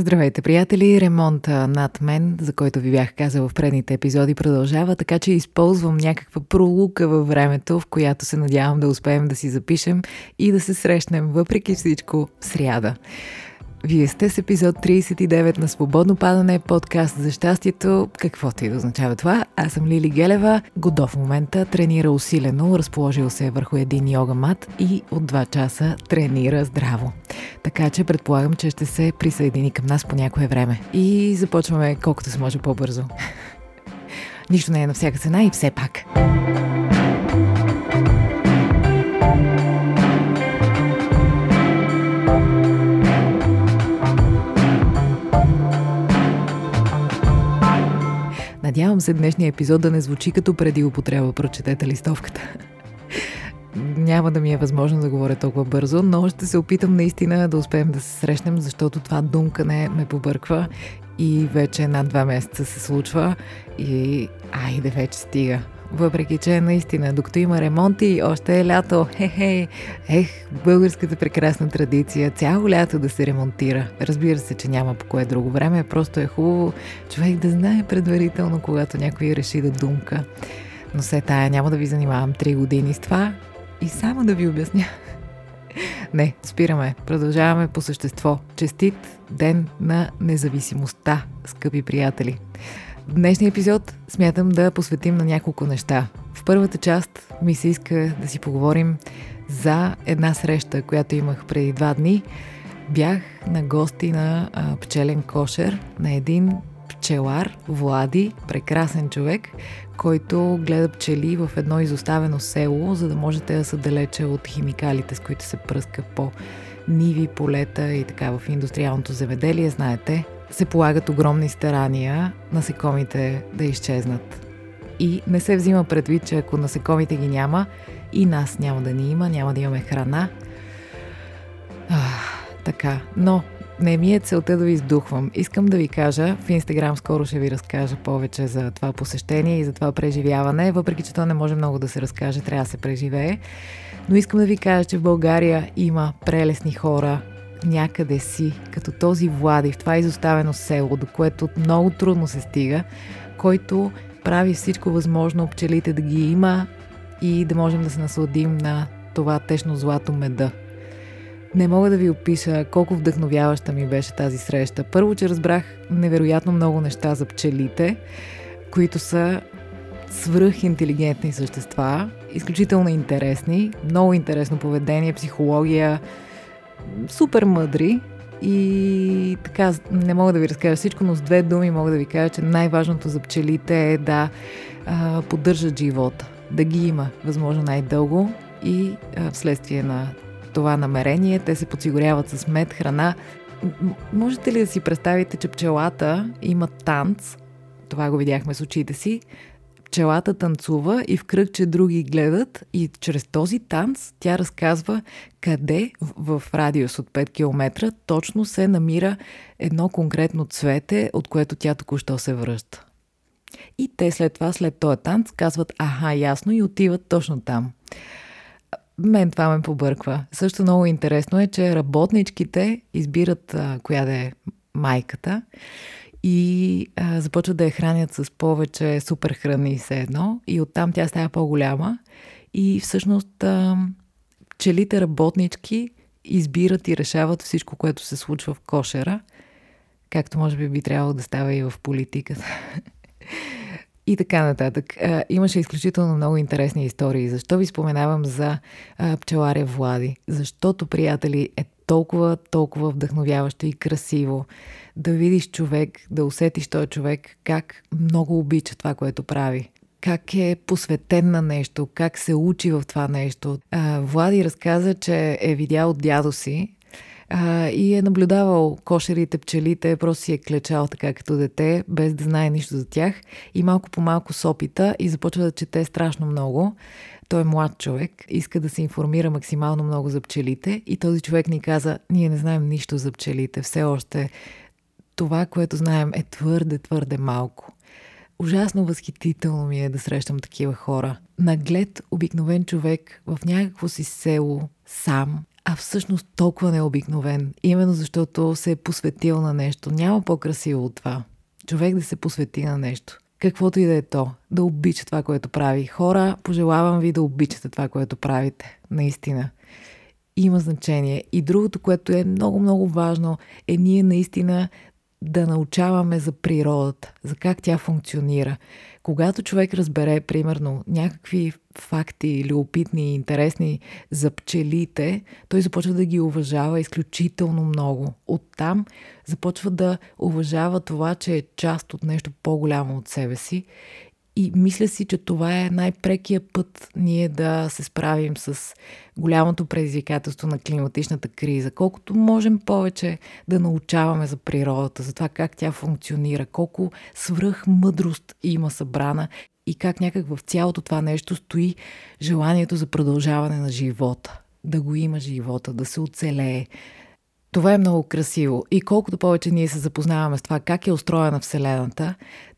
Здравейте, приятели! Ремонта над мен, за който ви бях казал в предните епизоди, продължава, така че използвам някаква пролука във времето, в която се надявам да успеем да си запишем и да се срещнем, въпреки всичко, в сряда. Вие сте с епизод 39 на Свободно падане, подкаст за щастието, каквото и да означава това. Аз съм Лили Гелева, Годо в момента тренира усилено, разположил се върху един йога мат и от 2 часа тренира здраво. Така че предполагам, че ще се присъедини към нас по някое време. И започваме колкото се може по-бързо. Нищо не е на всяка цена и все пак. Надявам се днешния епизод да не звучи като преди употреба, прочетете листовката. Няма да ми е възможно да говоря толкова бързо, но ще се опитам наистина да успеем да се срещнем, защото това думкане ме побърква и вече над два месеца се случва и айде вече стига. Въпреки, че наистина, докато има ремонти, още е лято. Хе-хе. Ех, българската прекрасна традиция. Цяло лято да се ремонтира. Разбира се, че няма по кое друго време. Просто е хубаво човек да знае предварително, когато някой реши да думка. Но все тая няма да ви занимавам 3 години с това и само да ви обясня. Не, спираме. Продължаваме по същество. Честит ден на независимостта, скъпи приятели. Днешния епизод смятам да посветим на няколко неща. В първата част ми се иска да си поговорим за една среща, която имах преди два дни. Бях на гости на а, пчелен кошер на един пчелар, Влади, прекрасен човек, който гледа пчели в едно изоставено село, за да можете да са далече от химикалите, с които се пръска по ниви, полета и така в индустриалното земеделие. Знаете, се полагат огромни старания насекомите да изчезнат. И не се взима предвид, че ако насекомите ги няма, и нас няма да ни има, няма да имаме храна. Ах, така, но не ми е целта да ви издухвам. Искам да ви кажа, в Инстаграм скоро ще ви разкажа повече за това посещение и за това преживяване, въпреки че то не може много да се разкаже, трябва да се преживее. Но искам да ви кажа, че в България има прелесни хора, някъде си, като този Влади, в това изоставено село, до което много трудно се стига, който прави всичко възможно пчелите да ги има и да можем да се насладим на това течно злато меда. Не мога да ви опиша колко вдъхновяваща ми беше тази среща. Първо, че разбрах невероятно много неща за пчелите, които са свръхинтелигентни същества, изключително интересни, много интересно поведение, психология, супер мъдри и така, не мога да ви разкажа всичко, но с две думи мога да ви кажа, че най-важното за пчелите е да а, поддържат живота, да ги има възможно най-дълго и а, вследствие на това намерение те се подсигуряват с мед, храна. Можете ли да си представите, че пчелата има танц, това го видяхме с очите си, пчелата танцува и в кръгче други гледат и чрез този танц тя разказва къде в радиус от 5 км точно се намира едно конкретно цвете, от което тя току-що се връща. И те след това, след този танц, казват, аха, ясно, и отиват точно там. Мен това ме побърква. Също много интересно е, че работничките избират а, коя да е майката и а, започват да я хранят с повече супер храни все едно и оттам тя става по-голяма и всъщност а, пчелите работнички избират и решават всичко, което се случва в кошера, както може би би трябвало да става и в политиката. и така нататък. А, имаше изключително много интересни истории. Защо ви споменавам за а, пчеларя Влади? Защото, приятели, е толкова, толкова вдъхновяващо и красиво да видиш човек, да усетиш този човек как много обича това, което прави. Как е посветен на нещо, как се учи в това нещо. А, Влади разказа, че е видял дядо си а, и е наблюдавал кошерите, пчелите, просто си е клечал така като дете, без да знае нищо за тях и малко по малко с опита и започва да чете страшно много. Той е млад човек, иска да се информира максимално много за пчелите и този човек ни каза, ние не знаем нищо за пчелите, все още това, което знаем е твърде, твърде малко. Ужасно възхитително ми е да срещам такива хора. Наглед, обикновен човек в някакво си село, сам, а всъщност толкова необикновен, именно защото се е посветил на нещо. Няма по-красиво от това. Човек да се посвети на нещо. Каквото и да е то. Да обича това, което прави. Хора, пожелавам ви да обичате това, което правите. Наистина. Има значение. И другото, което е много, много важно, е ние наистина да научаваме за природата, за как тя функционира. Когато човек разбере, примерно, някакви факти, любопитни и интересни за пчелите, той започва да ги уважава изключително много. Оттам започва да уважава това, че е част от нещо по-голямо от себе си и мисля си, че това е най-прекия път ние да се справим с голямото предизвикателство на климатичната криза. Колкото можем повече да научаваме за природата, за това как тя функционира, колко свръх мъдрост има събрана и как някак в цялото това нещо стои желанието за продължаване на живота. Да го има живота, да се оцелее. Това е много красиво. И колкото повече ние се запознаваме с това как е устроена Вселената,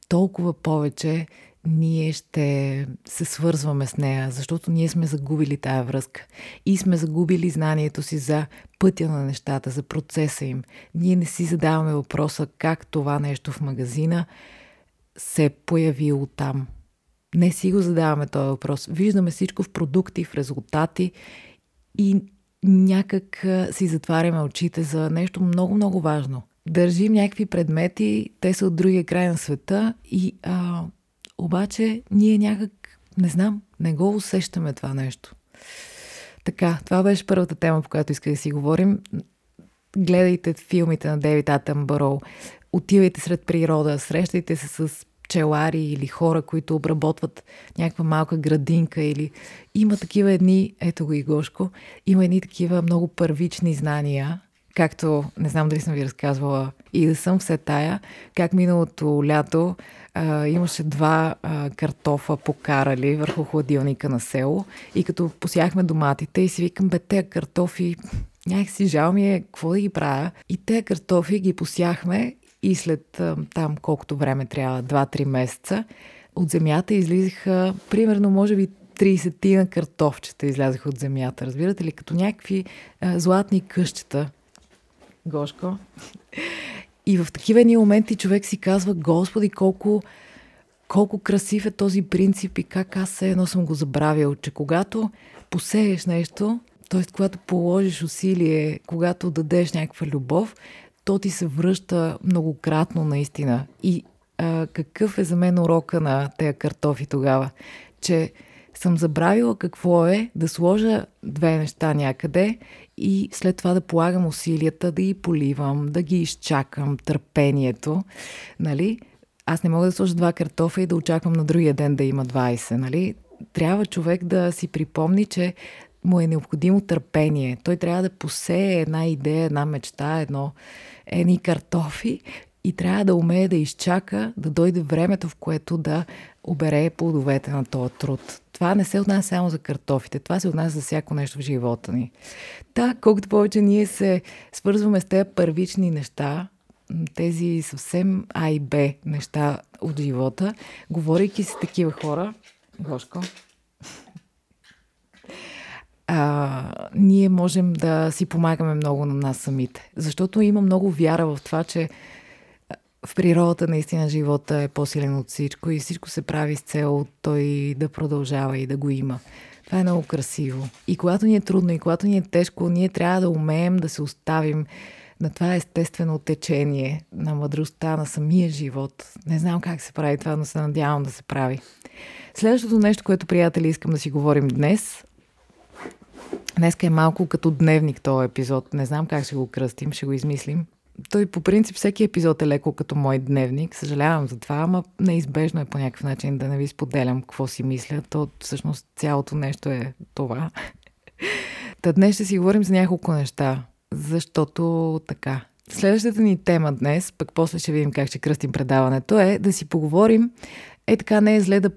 толкова повече ние ще се свързваме с нея, защото ние сме загубили тая връзка и сме загубили знанието си за пътя на нещата, за процеса им. Ние не си задаваме въпроса как това нещо в магазина се е появило там. Не си го задаваме този въпрос. Виждаме всичко в продукти, в резултати и някак си затваряме очите за нещо много-много важно. Държим някакви предмети, те са от другия край на света и а, обаче ние някак, не знам, не го усещаме това нещо. Така, това беше първата тема, по която исках да си говорим. Гледайте филмите на Дейвид Атенбъроу, отивайте сред природа, срещайте се с пчелари или хора, които обработват някаква малка градинка или има такива едни, ето го и Гошко, има едни такива много първични знания, както не знам дали съм ви разказвала и да съм все тая, как миналото лято а, имаше два а, картофа покарали върху хладилника на село и като посяхме доматите и си викам, бе, те картофи, някак си жал ми е, какво да ги правя? И те картофи ги посяхме и след а, там колкото време трябва, 2-3 месеца, от земята излизаха примерно, може би, 30 на картофчета излязаха от земята. Разбирате ли? Като някакви а, златни къщета. Гошко. И в такива едни моменти човек си казва, Господи, колко, колко красив е този принцип и как аз все едно съм го забравил, че когато посееш нещо, т.е. когато положиш усилие, когато дадеш някаква любов, то ти се връща многократно наистина. И а, какъв е за мен урока на тези картофи тогава? Че съм забравила какво е да сложа две неща някъде и след това да полагам усилията да ги поливам, да ги изчакам, търпението, нали? Аз не мога да сложа два картофа и да очаквам на другия ден да има 20, нали? Трябва човек да си припомни, че му е необходимо търпение. Той трябва да посее една идея, една мечта, едно, едни картофи и трябва да умее да изчака да дойде времето, в което да обере плодовете на този труд. Това не се отнася само за картофите, това се отнася за всяко нещо в живота ни. Та, колкото повече ние се свързваме с тези първични неща, тези съвсем А и Б неща от живота, говорейки с такива хора, Гошко, а, ние можем да си помагаме много на нас самите. Защото има много вяра в това, че в природата наистина живота е по-силен от всичко и всичко се прави с цел той да продължава и да го има. Това е много красиво. И когато ни е трудно, и когато ни е тежко, ние трябва да умеем да се оставим на това естествено течение, на мъдростта, на самия живот. Не знам как се прави това, но се надявам да се прави. Следващото нещо, което, приятели, искам да си говорим днес, Днеска е малко като дневник този епизод. Не знам как ще го кръстим, ще го измислим. Той по принцип всеки епизод е леко като мой дневник. Съжалявам за това, ама неизбежно е по някакъв начин да не ви споделям какво си мисля. То всъщност цялото нещо е това. Та днес ще си говорим за няколко неща, защото така. Следващата ни тема днес, пък после ще видим как ще кръстим предаването, е да си поговорим. Е така, не е зле да,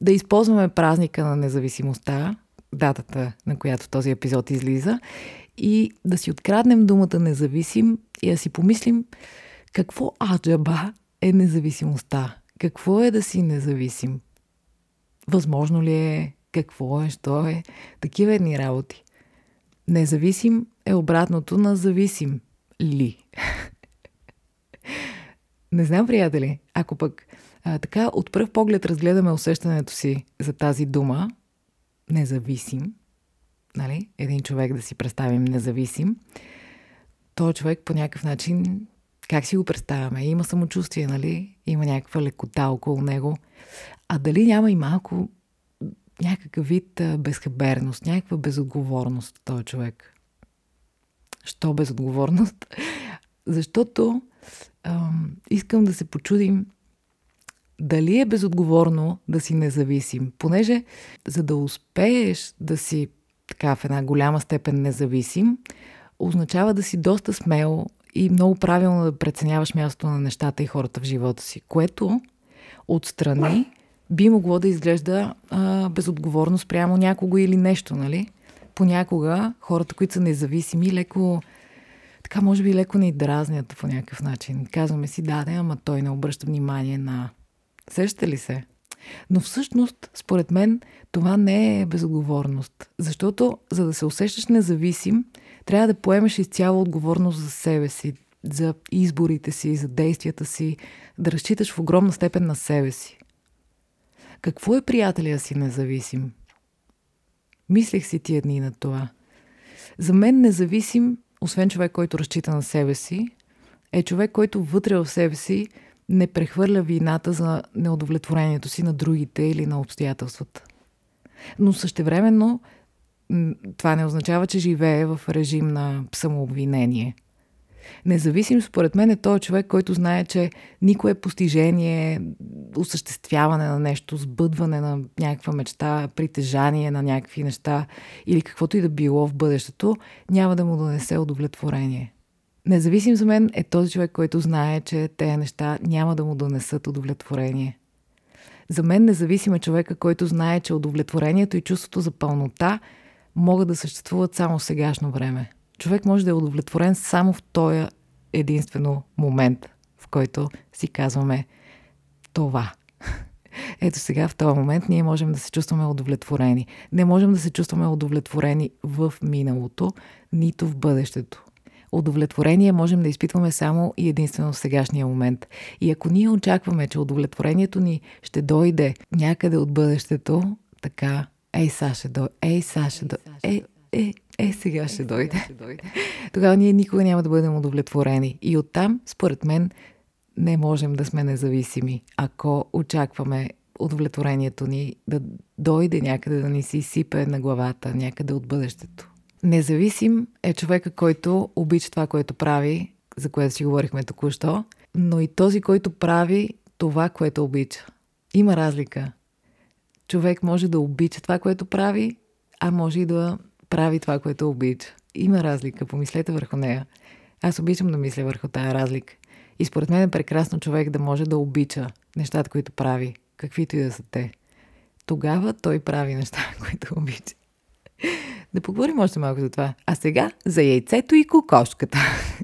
да използваме празника на независимостта, датата, на която този епизод излиза, и да си откраднем думата независим и да си помислим какво аджаба е независимостта. Какво е да си независим? Възможно ли е? Какво е? Що е? Такива едни работи. Независим е обратното на зависим ли. Не знам, приятели, ако пък а, така от пръв поглед разгледаме усещането си за тази дума, независим, нали? един човек да си представим независим, той човек по някакъв начин, как си го представяме? Има самочувствие, нали? Има някаква лекота около него. А дали няма и малко някакъв вид безхаберност, някаква безотговорност този човек? Що безотговорност? Защото ам, искам да се почудим дали е безотговорно да си независим. Понеже за да успееш да си така в една голяма степен независим, означава да си доста смел и много правилно да преценяваш мястото на нещата и хората в живота си, което отстрани би могло да изглежда а, безотговорно спрямо някого или нещо, нали? Понякога хората, които са независими, леко така може би леко не дразнят по някакъв начин. Казваме си, да, да, ама той не обръща внимание на... Сещате ли се? Но всъщност, според мен, това не е безотговорност. Защото, за да се усещаш независим, трябва да поемеш изцяло отговорност за себе си, за изборите си, за действията си, да разчиташ в огромна степен на себе си. Какво е приятеля си независим? Мислех си тия дни на това. За мен независим, освен човек, който разчита на себе си, е човек, който вътре в себе си не прехвърля вината за неудовлетворението си на другите или на обстоятелствата. Но същевременно това не означава, че живее в режим на самообвинение. Независим, според мен, е този човек, който знае, че никое постижение, осъществяване на нещо, сбъдване на някаква мечта, притежание на някакви неща или каквото и да било в бъдещето, няма да му донесе удовлетворение. Независим за мен е този човек, който знае, че тези неща няма да му донесат удовлетворение. За мен независим е човека, който знае, че удовлетворението и чувството за пълнота могат да съществуват само в сегашно време. Човек може да е удовлетворен само в този единствено момент, в който си казваме това. Ето сега в този момент ние можем да се чувстваме удовлетворени. Не можем да се чувстваме удовлетворени в миналото, нито в бъдещето. Удовлетворение можем да изпитваме само и единствено в сегашния момент. И ако ние очакваме, че удовлетворението ни ще дойде някъде от бъдещето, така, ей, Саша, дойде, ей, Саша, дойде, е, е, е, сега ще дойде. Тогава ние никога няма да бъдем удовлетворени. И оттам, според мен, не можем да сме независими, ако очакваме удовлетворението ни да дойде някъде да ни си сипе на главата, някъде от бъдещето. Независим е човека, който обича това, което прави, за което си говорихме току-що, но и този, който прави това, което обича. Има разлика. Човек може да обича това, което прави, а може и да прави това, което обича. Има разлика, помислете върху нея. Аз обичам да мисля върху тази разлика. И според мен е прекрасно човек да може да обича нещата, които прави, каквито и да са те. Тогава той прави неща, които обича. Да поговорим още малко за това. А сега за яйцето и кокошката.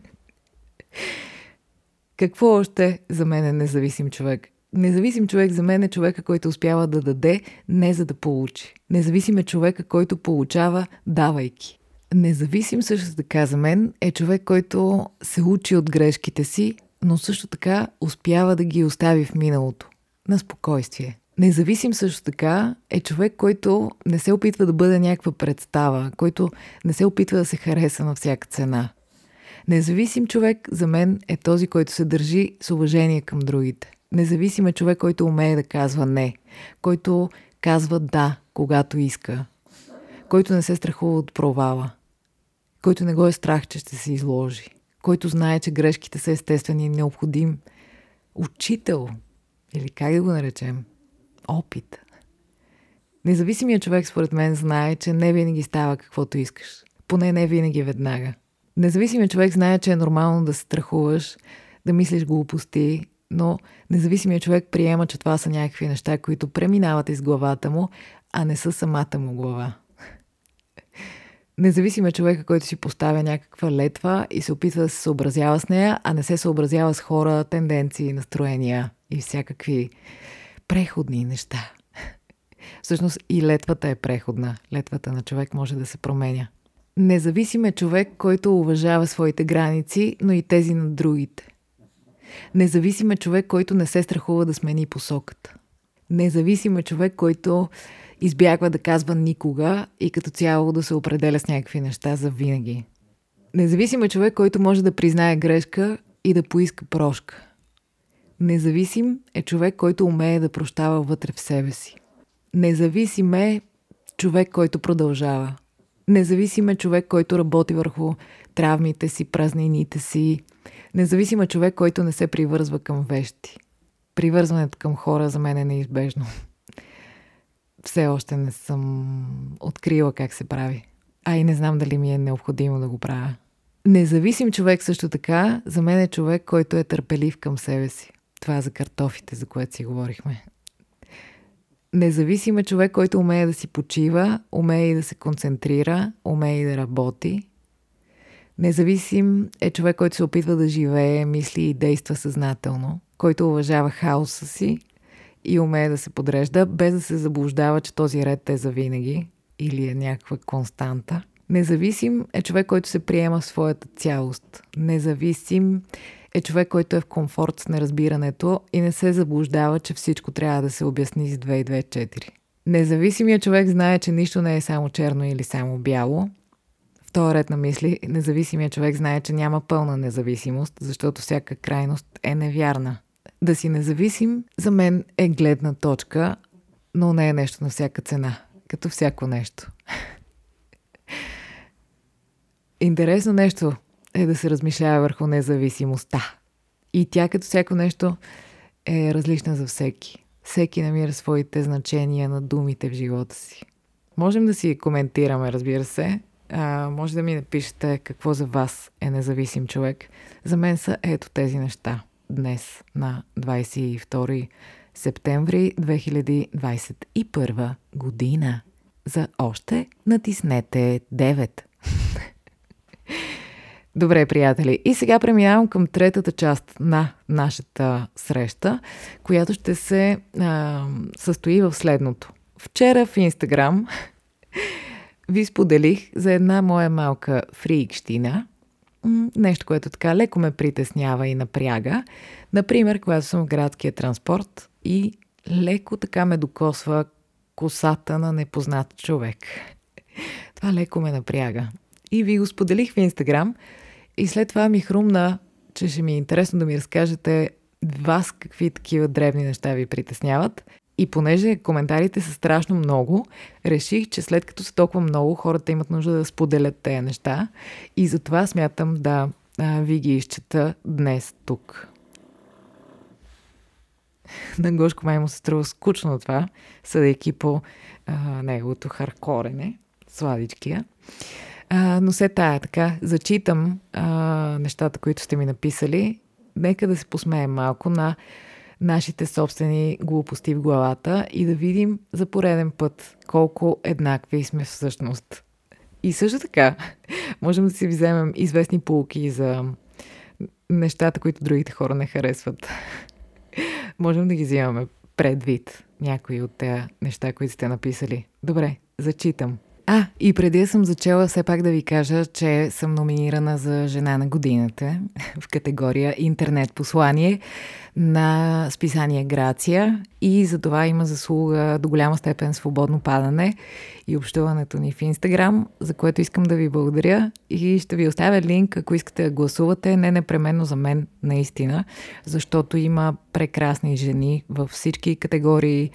Какво още за мен е независим човек? Независим човек за мен е човека, който успява да даде, не за да получи. Независим е човека, който получава, давайки. Независим също така за мен е човек, който се учи от грешките си, но също така успява да ги остави в миналото. На спокойствие. Независим също така е човек, който не се опитва да бъде някаква представа, който не се опитва да се хареса на всяка цена. Независим човек за мен е този, който се държи с уважение към другите. Независим е човек, който умее да казва не, който казва да, когато иска, който не се страхува от провала, който не го е страх, че ще се изложи, който знае, че грешките са естествени и необходим учител, или как да го наречем, опит. Независимият човек, според мен, знае, че не винаги става каквото искаш. Поне не винаги веднага. Независимият човек знае, че е нормално да се страхуваш, да мислиш глупости, но независимият човек приема, че това са някакви неща, които преминават из главата му, а не са самата му глава. Независим е човека, който си поставя някаква летва и се опитва да се съобразява с нея, а не се съобразява с хора, тенденции, настроения и всякакви преходни неща. Всъщност и летвата е преходна. Летвата на човек може да се променя. Независим е човек, който уважава своите граници, но и тези на другите. Независим е човек, който не се страхува да смени посоката. Независим е човек, който избягва да казва никога и като цяло да се определя с някакви неща за винаги. Независим е човек, който може да признае грешка и да поиска прошка. Независим е човек, който умее да прощава вътре в себе си. Независим е човек, който продължава. Независим е човек, който работи върху травмите си, празнините си. Независим е човек, който не се привързва към вещи. Привързването към хора за мен е неизбежно. Все още не съм открила как се прави. А и не знам дали ми е необходимо да го правя. Независим човек също така, за мен е човек, който е търпелив към себе си. Това за картофите, за което си говорихме. Независим е човек, който умее да си почива, умее и да се концентрира, умее и да работи. Независим е човек, който се опитва да живее, мисли и действа съзнателно, който уважава хаоса си и умее да се подрежда, без да се заблуждава, че този ред е завинаги или е някаква константа. Независим е човек, който се приема в своята цялост. Независим е човек, който е в комфорт с неразбирането и не се заблуждава, че всичко трябва да се обясни с 2 и 2 4. Независимият човек знае, че нищо не е само черно или само бяло. В този ред на мисли, независимият човек знае, че няма пълна независимост, защото всяка крайност е невярна. Да си независим за мен е гледна точка, но не е нещо на всяка цена, като всяко нещо. Интересно нещо е да се размишлява върху независимостта. И тя като всяко нещо е различна за всеки. Всеки намира своите значения на думите в живота си. Можем да си коментираме, разбира се. А, може да ми напишете какво за вас е независим човек. За мен са ето тези неща. Днес, на 22 септември 2021 година. За още натиснете 9. Добре, приятели. И сега преминавам към третата част на нашата среща, която ще се а, състои в следното. Вчера в Инстаграм ви споделих за една моя малка фрикщина, нещо, което така леко ме притеснява и напряга. Например, когато съм в градския транспорт и леко така ме докосва косата на непознат човек. Това леко ме напряга. И ви го споделих в Инстаграм, и след това ми хрумна, че ще ми е интересно да ми разкажете вас какви такива древни неща ви притесняват. И понеже коментарите са страшно много, реших, че след като са толкова много, хората имат нужда да споделят тези неща. И затова смятам да а, ви ги изчета днес тук. На Гошко май му се струва скучно това, съдейки по а, неговото харкорене, сладичкия. А, но се тая така, зачитам а, нещата, които сте ми написали. Нека да се посмеем малко на нашите собствени глупости в главата и да видим за пореден път колко еднакви сме всъщност. И също така, можем да си вземем известни полки за нещата, които другите хора не харесват. можем да ги взимаме предвид някои от тези неща, които сте написали. Добре, зачитам. А, и преди съм зачела все пак да ви кажа, че съм номинирана за жена на годината в категория интернет послание на списание Грация и за това има заслуга до голяма степен свободно падане и общуването ни в Инстаграм, за което искам да ви благодаря и ще ви оставя линк, ако искате да гласувате, не непременно за мен, наистина, защото има прекрасни жени във всички категории,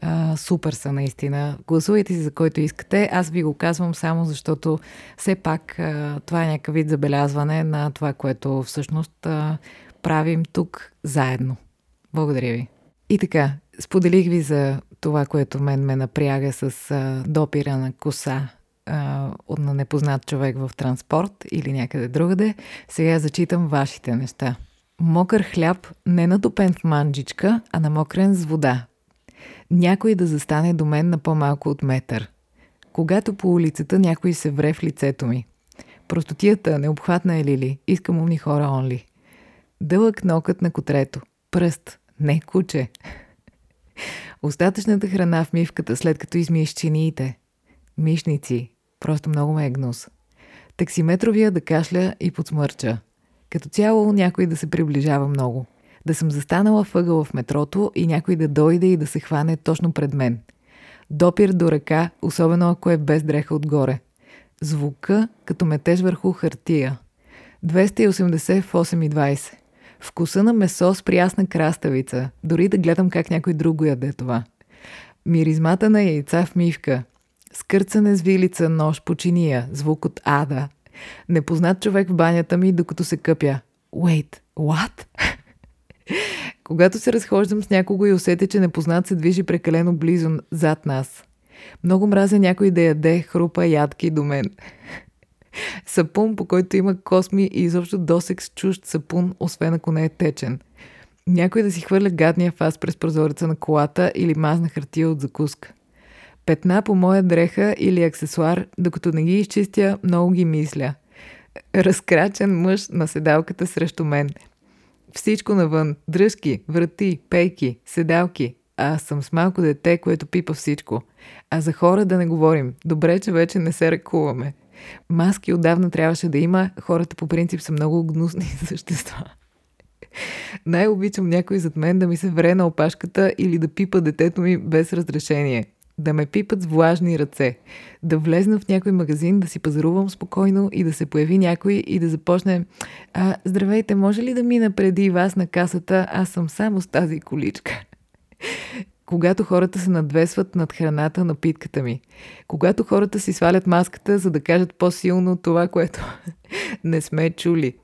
а, супер са наистина. Гласувайте си за който искате. Аз ви го казвам само защото все пак а, това е някакъв вид забелязване на това, което всъщност а, правим тук заедно. Благодаря ви. И така, споделих ви за това, което мен ме напряга с а, допира на коса от на непознат човек в транспорт или някъде другаде. Сега зачитам вашите неща. Мокър хляб не натопен в манджичка, а намокрен с вода. Някой да застане до мен на по-малко от метър. Когато по улицата някой се вре в лицето ми. Простотията, необхватна е Лили. Искам умни хора онли. Дълъг нокът на котрето. Пръст. Не куче. Остатъчната храна в мивката, след като измиеш чиниите. Мишници. Просто много ме е гнус. Таксиметровия да кашля и подсмърча. Като цяло някой да се приближава много. Да съм застанала въгъла в метрото и някой да дойде и да се хване точно пред мен. Допир до ръка, особено ако е без дреха отгоре. Звука като метеж върху хартия. 280 в 8,20. Вкуса на месо с прясна краставица. Дори да гледам как някой друг го яде това. Миризмата на яйца в мивка. Скърцане с вилица, нож по чиния. Звук от ада. Непознат човек в банята ми, докато се къпя. Wait, what? Когато се разхождам с някого и усетя, че непознат се движи прекалено близо зад нас. Много мразя някой да яде хрупа ядки до мен. Сапун, по който има косми и изобщо досек с чужд сапун, освен ако не е течен. Някой да си хвърля гадния фас през прозореца на колата или мазна хартия от закуска. Петна по моя дреха или аксесуар, докато не ги изчистя, много ги мисля. Разкрачен мъж на седалката срещу мен. Всичко навън. Дръжки, врати, пейки, седалки. А аз съм с малко дете, което пипа всичко. А за хора да не говорим. Добре, че вече не се ръкуваме. Маски отдавна трябваше да има. Хората по принцип са много гнусни същества. Най-обичам някой зад мен да ми се вре на опашката или да пипа детето ми без разрешение. Да ме пипат с влажни ръце. Да влезна в някой магазин, да си пазарувам спокойно и да се появи някой и да започне а, Здравейте, може ли да мина преди вас на касата? Аз съм само с тази количка когато хората се надвесват над храната на питката ми. Когато хората си свалят маската, за да кажат по-силно това, което не сме чули.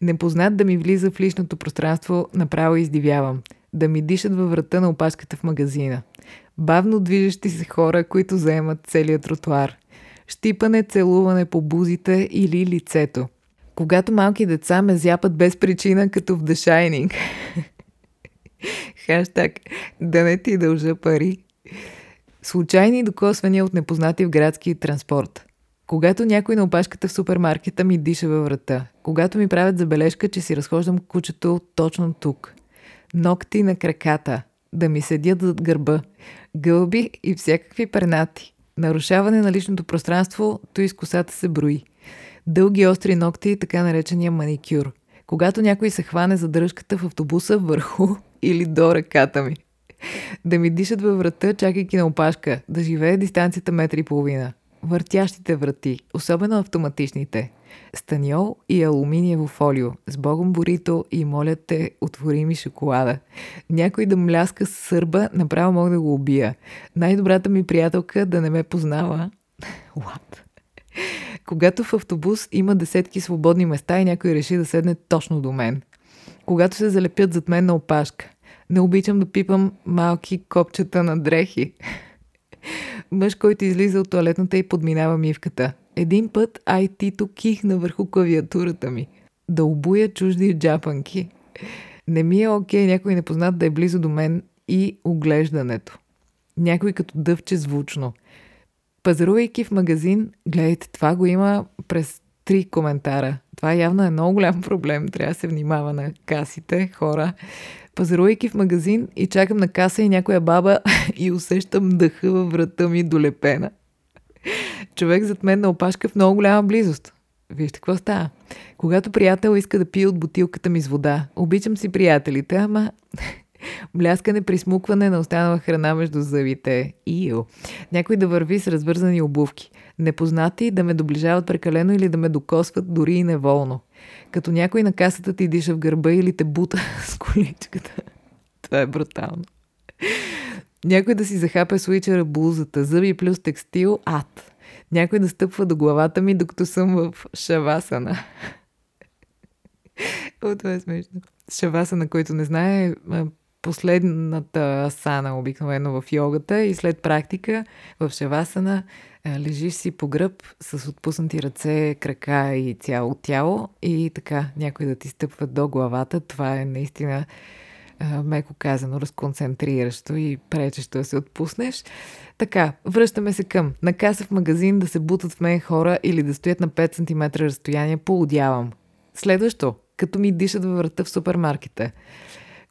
Непознат да ми влиза в личното пространство, направо издивявам. Да ми дишат във врата на опашката в магазина. Бавно движещи се хора, които заемат целият тротуар. Щипане, целуване по бузите или лицето. Когато малки деца ме зяпат без причина, като в The Shining. Хаштаг да не ти дължа пари. Случайни докосвания от непознати в градски транспорт. Когато някой на опашката в супермаркета ми диша във врата. Когато ми правят забележка, че си разхождам кучето точно тук. Ногти на краката. Да ми седят зад гърба. Гълби и всякакви пернати. Нарушаване на личното пространство, то и с косата се брои. Дълги остри ногти и така наречения маникюр. Когато някой се хване за дръжката в автобуса върху или до ръката ми. Да ми дишат във врата, чакайки на опашка, да живее дистанцията метри и половина. Въртящите врати, особено автоматичните. Станиол и алуминиево фолио, с богом борито и моля те, отвори ми шоколада. Някой да мляска с сърба, направо мога да го убия. Най-добрата ми приятелка да не ме познава. What? Когато в автобус има десетки свободни места и някой реши да седне точно до мен когато се залепят зад мен на опашка. Не обичам да пипам малки копчета на дрехи. Мъж, който излиза от туалетната и подминава мивката. Един път IT-то кихна върху клавиатурата ми. Да обуя чужди джапанки. Не ми е окей okay, някой непознат да е близо до мен и оглеждането. Някой като дъвче звучно. Пазарувайки в магазин, гледайте, това го има през три коментара. Това явно е много голям проблем. Трябва да се внимава на касите, хора. Пазарувайки в магазин и чакам на каса и някоя баба и усещам дъха във врата ми долепена. Човек зад мен на опашка в много голяма близост. Вижте какво става. Когато приятел иска да пие от бутилката ми с вода, обичам си приятелите, ама Бляскане, присмукване на останала храна между зъбите. Ио. Някой да върви с развързани обувки. Непознати да ме доближават прекалено или да ме докосват дори и неволно. Като някой на касата ти диша в гърба или те бута с количката. Това е брутално. Някой да си захапе свичера блузата, зъби плюс текстил, ад. Някой да стъпва до главата ми, докато съм в шавасана. О, това е смешно. Шавасана, който не знае, последната асана обикновено в йогата и след практика в шавасана лежиш си по гръб с отпуснати ръце, крака и цяло тяло и така някой да ти стъпва до главата. Това е наистина меко казано, разконцентриращо и пречещо да се отпуснеш. Така, връщаме се към на каса в магазин да се бутат в мен хора или да стоят на 5 см разстояние, поудявам. Следващо, като ми дишат във врата в супермаркета.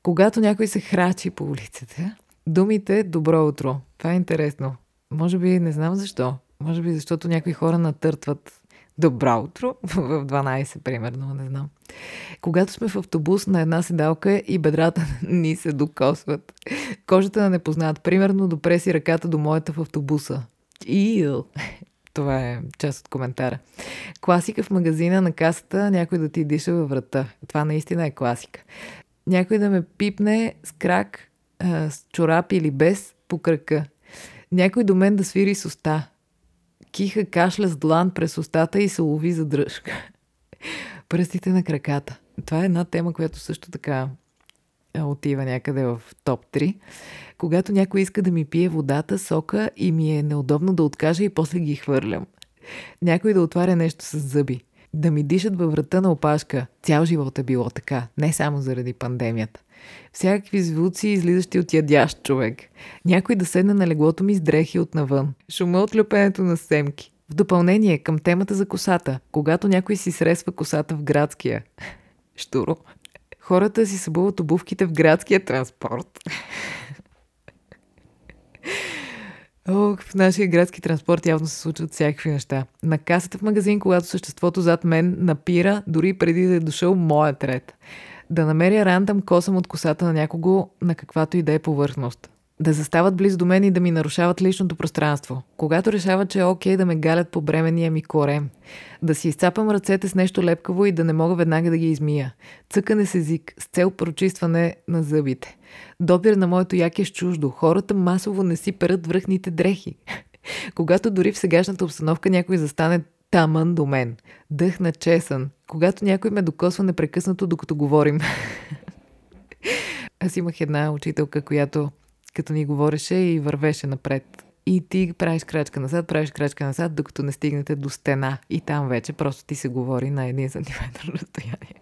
Когато някой се храчи по улицата, думите добро утро. Това е интересно. Може би не знам защо. Може би защото някои хора натъртват добро утро в 12, примерно, не знам. Когато сме в автобус на една седалка и бедрата ни се докосват, кожата на непознат, примерно допре си ръката до моята в автобуса. Ил! Това е част от коментара. Класика в магазина на касата, някой да ти диша във врата. Това наистина е класика. Някой да ме пипне с крак, с чорап или без по кръка. Някой до мен да свири с уста. Киха кашля с длан през устата и се лови за дръжка. Пръстите на краката. Това е една тема, която също така отива някъде в топ 3. Когато някой иска да ми пие водата, сока и ми е неудобно да откажа и после ги хвърлям. Някой да отваря нещо с зъби. Да ми дишат във врата на опашка. Цял живот е било така, не само заради пандемията. Всякакви звуци, излизащи от ядящ човек. Някой да седне на леглото ми с дрехи от навън. Шума от люпенето на семки. В допълнение към темата за косата, когато някой си сресва косата в градския. Штуро. Хората си събуват обувките в градския транспорт. О, в нашия градски транспорт явно се случват всякакви неща. На касата в магазин, когато съществото зад мен напира, дори преди да е дошъл моят ред. Да намеря рандъм косъм от косата на някого на каквато и да е повърхност. Да застават близо до мен и да ми нарушават личното пространство. Когато решават, че е окей да ме галят по бремения ми корем. Да си изцапам ръцете с нещо лепкаво и да не мога веднага да ги измия. Цъкане с език с цел прочистване на зъбите. Допир на моето яке с чуждо. Хората масово не си перат връхните дрехи. Когато дори в сегашната обстановка някой застане тамън до мен. Дъх на чесън. Когато някой ме докосва непрекъснато, докато говорим. Аз имах една учителка, която като ни говореше и вървеше напред. И ти правиш крачка назад, правиш крачка назад, докато не стигнете до стена. И там вече просто ти се говори на един сантиметр разстояние.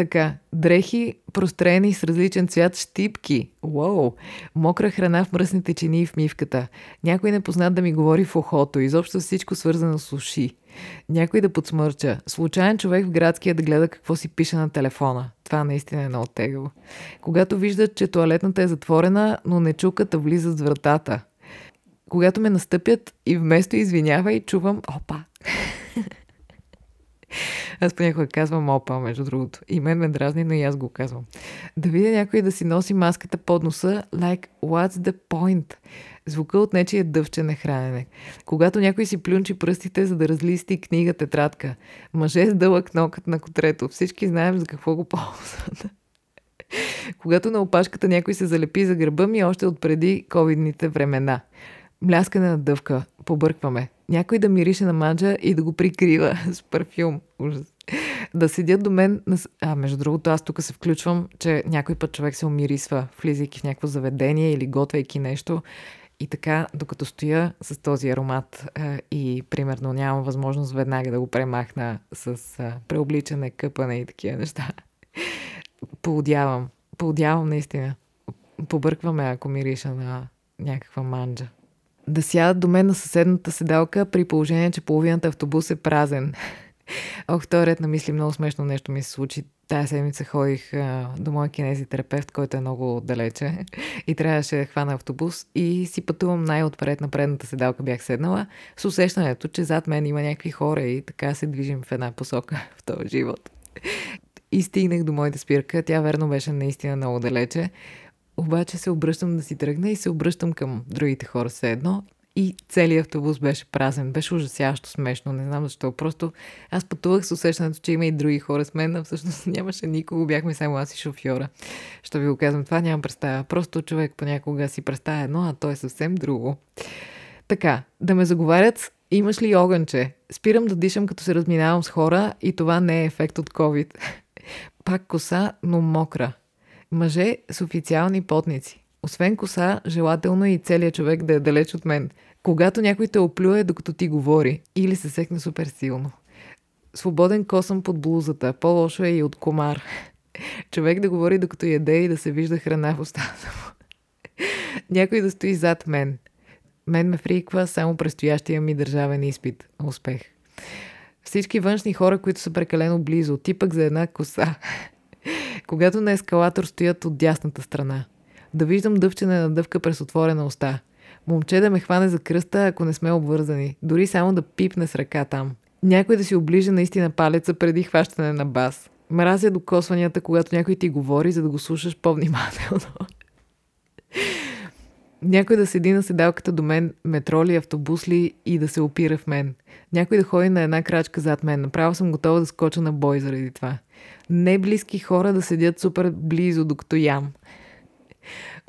Така, дрехи, простроени с различен цвят, щипки. Уоу! Мокра храна в мръсните чини и в мивката. Някой не познат да ми говори в ухото. Изобщо всичко свързано с уши. Някой да подсмърча. Случайен човек в градския да гледа какво си пише на телефона. Това наистина е много тегаво. Когато виждат, че туалетната е затворена, но не чукат, а влизат с вратата. Когато ме настъпят и вместо извинявай, чувам опа. Аз понякога казвам опа, между другото. И мен ме дразни, но и аз го казвам. Да видя някой да си носи маската под носа, like, what's the point? Звука от нечия дъвчене хранене. Когато някой си плюнчи пръстите, за да разлисти книга тетрадка. Мъже с дълъг нокът на котрето. Всички знаем за какво го ползват. Когато на опашката някой се залепи за гърба ми още от преди ковидните времена. Мляскане на дъвка. Побъркваме. Някой да мирише на маджа и да го прикрива с парфюм. Ужас. Да седят до мен. А, между другото, аз тук се включвам, че някой път човек се умирисва, влизайки в някакво заведение или готвейки нещо. И така, докато стоя с този аромат а, и примерно нямам възможност веднага да го премахна с а, преобличане, къпане и такива неща, поудявам. Поудявам наистина. Побъркваме, ако мириша на някаква манджа да сядат до мен на съседната седалка при положение, че половината автобус е празен. Ох, този ред на мисли много смешно нещо ми се случи. Тая седмица ходих а, до моя кинезитерапевт, който е много далече и трябваше да хвана автобус и си пътувам най-отпред на предната седалка бях седнала с усещането, че зад мен има някакви хора и така се движим в една посока в този живот. И стигнах до моята спирка. Тя верно беше наистина много далече. Обаче се обръщам да си тръгна и се обръщам към другите хора все едно. И целият автобус беше празен. Беше ужасяващо смешно. Не знам защо. Просто аз пътувах с усещането, че има и други хора с мен, а всъщност нямаше никого. Бяхме само аз и шофьора. Що ви го казвам, това нямам представа. Просто човек понякога си представя едно, а то е съвсем друго. Така, да ме заговарят, имаш ли огънче? Спирам да дишам, като се разминавам с хора и това не е ефект от COVID. Пак коса, но мокра. Мъже с официални потници. Освен коса, желателно е и целият човек да е далеч от мен. Когато някой те оплюе, докато ти говори, или се секне супер силно. Свободен косъм под блузата. По-лошо е и от комар. Човек да говори докато яде и да се вижда храна в устата му. Някой да стои зад мен. Мен ме фриква само предстоящия ми държавен изпит. Успех. Всички външни хора, които са прекалено близо, ти пък за една коса. Когато на ескалатор стоят от дясната страна. Да виждам дъвчене на дъвка през отворена уста. Момче да ме хване за кръста, ако не сме обвързани. Дори само да пипне с ръка там. Някой да си оближа наистина палеца преди хващане на бас. Мразя докосванията, когато някой ти говори, за да го слушаш по-внимателно. Някой да седи на седалката до мен, метро ли, автобус ли и да се опира в мен. Някой да ходи на една крачка зад мен. Направо съм готова да скоча на бой заради това. Не близки хора да седят супер близо, докато ям.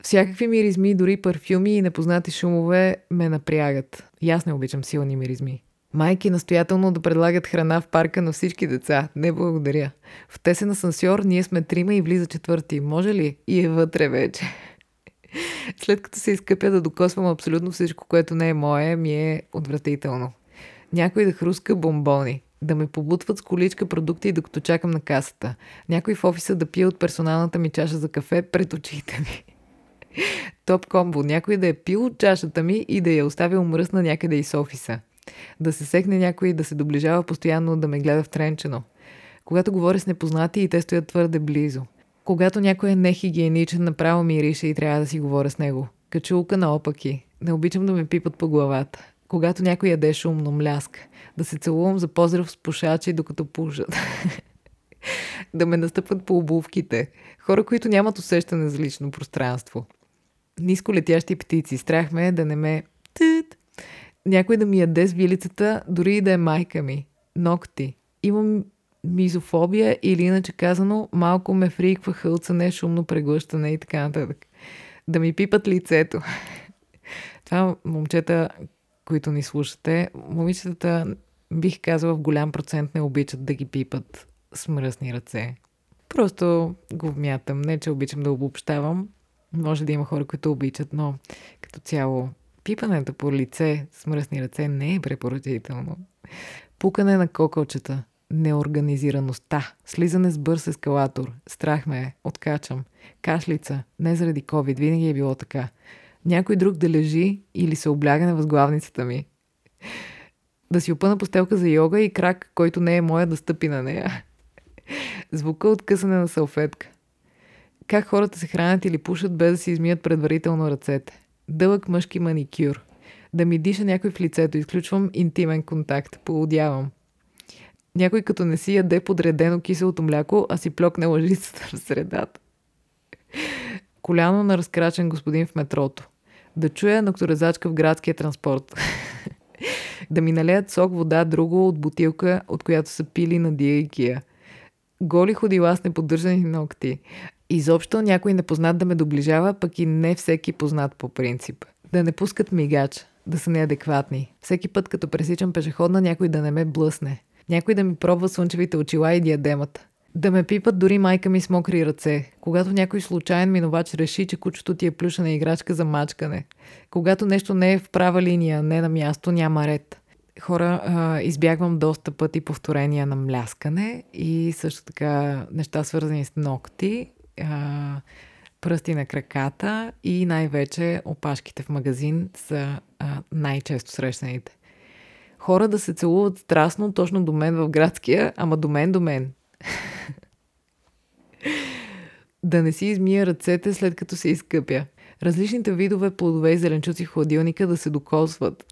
Всякакви миризми, дори парфюми и непознати шумове ме напрягат. И аз не обичам силни миризми. Майки настоятелно да предлагат храна в парка на всички деца. Не благодаря. В тесен асансьор ние сме трима и влиза четвърти. Може ли? И е вътре вече. След като се изкъпя да докосвам абсолютно всичко, което не е мое, ми е отвратително. Някой да хруска бомбони, да ме побутват с количка продукти, докато чакам на касата. Някой в офиса да пие от персоналната ми чаша за кафе пред очите ми. Топ комбо. Някой да е пил от чашата ми и да я оставил мръсна някъде из офиса. Да се секне някой да се доближава постоянно да ме гледа втренчено. Когато говоря с непознати и те стоят твърде близо. Когато някой е нехигиеничен, направо мирише и трябва да си говоря с него. Качулка наопаки. Не обичам да ме пипат по главата. Когато някой яде шумно, мляска. Да се целувам за поздрав с пушачи, докато пушат. да ме настъпват по обувките. Хора, които нямат усещане за лично пространство. Ниско летящи птици. Страх ме е да не ме... Тът. Някой да ми яде с вилицата, дори и да е майка ми. Ногти. Имам мизофобия или иначе казано малко ме фриква хълцане, шумно преглъщане и така нататък. Да ми пипат лицето. Това момчета, които ни слушате, момичетата бих казала в голям процент не обичат да ги пипат с мръсни ръце. Просто го вмятам. Не, че обичам да обобщавам. Може да има хора, които обичат, но като цяло пипането по лице с мръсни ръце не е препоръчително. Пукане на кокълчета неорганизираността, слизане с бърз ескалатор, страх ме е, откачам, кашлица, не заради COVID, винаги е било така. Някой друг да лежи или се обляга на възглавницата ми. Да си опъна постелка за йога и крак, който не е моя, да стъпи на нея. Звука от късане на салфетка. Как хората се хранят или пушат без да си измият предварително ръцете. Дълъг мъжки маникюр. Да ми диша някой в лицето. Изключвам интимен контакт. Поудявам. Някой като не си яде подредено киселото мляко, а си плюкне лъжицата в средата. Коляно на разкрачен господин в метрото. Да чуя нокторезачка в градския транспорт. да ми налеят сок, вода, друго от бутилка, от която са пили на Дия Голи ходила с неподдържани ногти. Изобщо някой непознат да ме доближава, пък и не всеки познат по принцип. Да не пускат мигач, да са неадекватни. Всеки път, като пресичам пешеходна, някой да не ме блъсне. Някой да ми пробва слънчевите очила и диадемата. Да ме пипат дори майка ми с мокри ръце. Когато някой случайен минувач реши, че кучето ти е плюшена играчка за мачкане. Когато нещо не е в права линия, не на място, няма ред. Хора, избягвам доста пъти повторения на мляскане и също така неща свързани с ногти, пръсти на краката и най-вече опашките в магазин са най-често срещаните хора да се целуват страстно точно до мен в градския, ама до мен до мен. Да не си измия ръцете след като се изкъпя. Различните видове плодове и зеленчуци в хладилника да се докосват.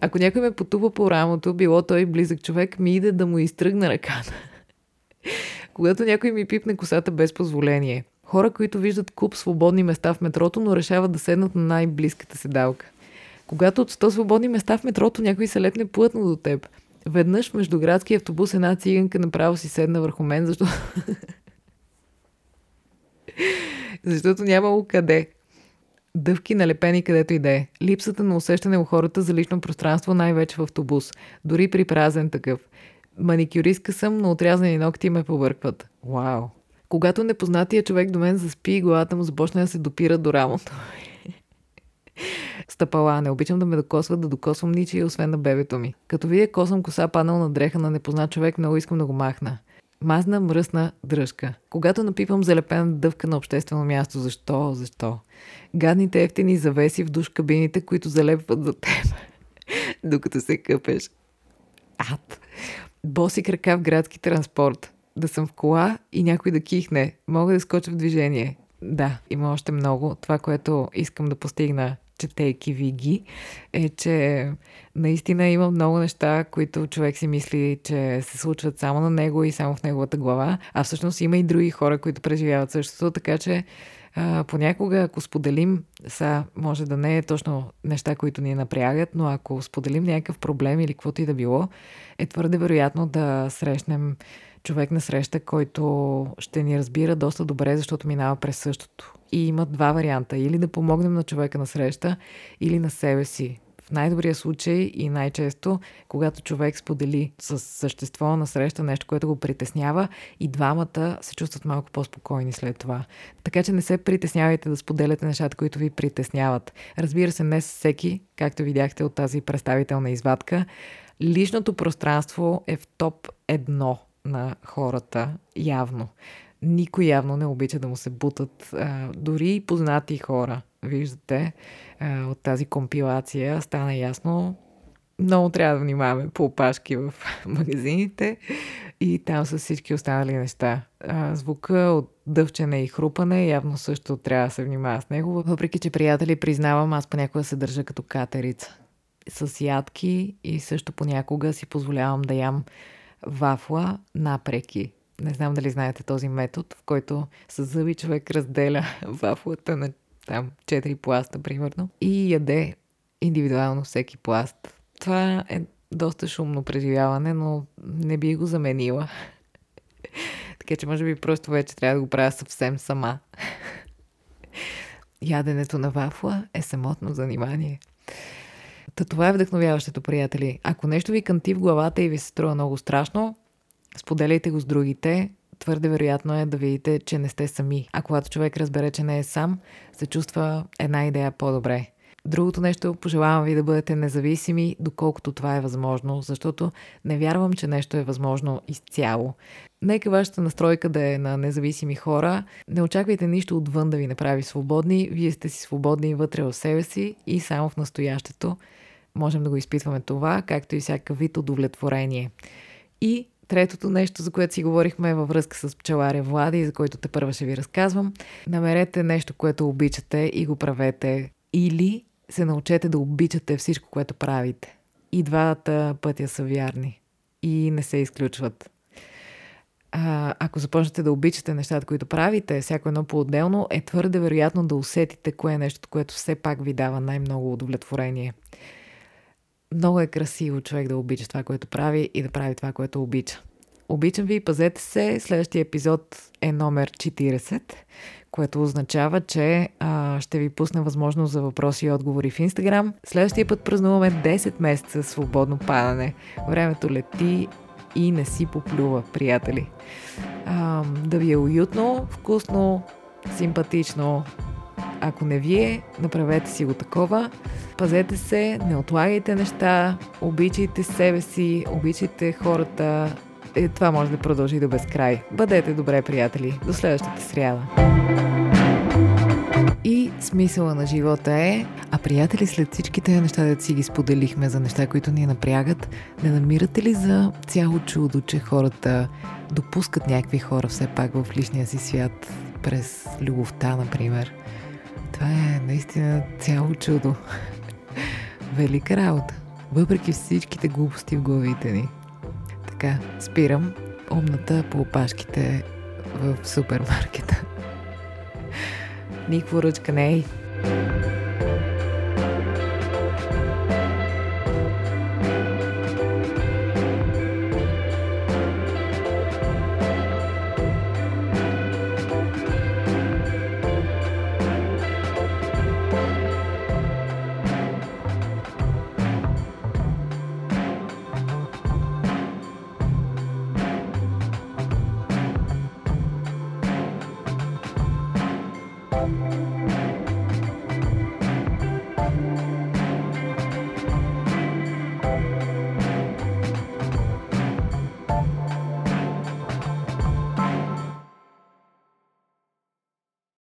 Ако някой ме потупа по рамото, било той близък човек, ми иде да му изтръгна ръката. Когато някой ми пипне косата без позволение. Хора, които виждат куп свободни места в метрото, но решават да седнат на най-близката седалка. Когато от 100 свободни места в метрото някой се лепне плътно до теб. Веднъж между градски автобус една циганка направо си седна върху мен, защото... защото нямало къде. Дъвки налепени където и да е. Липсата на усещане у хората за лично пространство, най-вече в автобус. Дори при празен такъв. Маникюристка съм, но отрязани ногти ме повъркват. Вау! Когато непознатия човек до мен заспи и главата му започне да се допира до рамото стъпала. Не обичам да ме докосват, да докосвам ничия, освен на бебето ми. Като видя косъм коса паднал на дреха на непознат човек, много искам да го махна. Мазна, мръсна дръжка. Когато напипам залепена дъвка на обществено място, защо, защо? Гадните ефтини завеси в душ кабините, които залепват за теб, докато се къпеш. Ад! Боси крака в градски транспорт. Да съм в кола и някой да кихне. Мога да скоча в движение. Да, има още много. Това, което искам да постигна четейки ви ги, е, че наистина има много неща, които човек си мисли, че се случват само на него и само в неговата глава, а всъщност има и други хора, които преживяват същото, така че а, понякога, ако споделим, са, може да не е точно неща, които ни напрягат, но ако споделим някакъв проблем или каквото и да било, е твърде вероятно да срещнем човек на среща, който ще ни разбира доста добре, защото минава през същото. И има два варианта. Или да помогнем на човека на среща, или на себе си. В най-добрия случай и най-често, когато човек сподели с същество на среща нещо, което го притеснява, и двамата се чувстват малко по-спокойни след това. Така че не се притеснявайте да споделяте нещата, които ви притесняват. Разбира се, не всеки, както видяхте от тази представителна извадка, личното пространство е в топ едно на хората, явно. Никой явно не обича да му се бутат. Дори и познати хора, виждате, от тази компилация стана ясно. Много трябва да внимаваме по опашки в магазините и там са всички останали неща. Звука от дъвчене и хрупане явно също трябва да се внимава с него. Въпреки, че приятели признавам, аз понякога се държа като катерица. С ядки и също понякога си позволявам да ям вафла напреки. Не знам дали знаете този метод, в който с зъби човек разделя вафлата на там 4 пласта, примерно, и яде индивидуално всеки пласт. Това е доста шумно преживяване, но не би го заменила. така че може би просто вече трябва да го правя съвсем сама. Яденето на вафла е самотно занимание. Та това е вдъхновяващото, приятели. Ако нещо ви канти в главата и ви се струва много страшно, споделяйте го с другите. Твърде вероятно е да видите, че не сте сами. А когато човек разбере, че не е сам, се чувства една идея по-добре. Другото нещо, пожелавам ви да бъдете независими, доколкото това е възможно, защото не вярвам, че нещо е възможно изцяло. Нека вашата настройка да е на независими хора. Не очаквайте нищо отвън да ви направи свободни. Вие сте си свободни вътре в себе си и само в настоящето можем да го изпитваме това, както и всяка вид удовлетворение. И третото нещо, за което си говорихме във връзка с пчеларя Влади, за който те първа ще ви разказвам. Намерете нещо, което обичате и го правете. Или се научете да обичате всичко, което правите. И двата пътя са вярни. И не се изключват. А, ако започнете да обичате нещата, които правите, всяко едно по-отделно, е твърде вероятно да усетите кое е нещото, което все пак ви дава най-много удовлетворение. Много е красиво човек да обича това, което прави и да прави това, което обича. Обичам ви, пазете се. Следващия епизод е номер 40, което означава, че а, ще ви пусна възможност за въпроси и отговори в Инстаграм. Следващия път празнуваме 10 месеца свободно падане. Времето лети и не си поплюва, приятели. А, да ви е уютно, вкусно, симпатично. Ако не вие, направете си го такова. Пазете се, не отлагайте неща, обичайте себе си, обичайте хората. И е, това може да продължи до безкрай. Бъдете добре, приятели. До следващата сряда. И смисъла на живота е, а приятели, след всички тези неща, да си ги споделихме за неща, които ни напрягат, не намирате ли за цяло чудо, че хората допускат някакви хора все пак в личния си свят през любовта, например? Това е наистина цяло чудо. Велика работа. Въпреки всичките глупости в главите ни. Така, спирам умната по опашките в супермаркета. Никакво ръчка не е.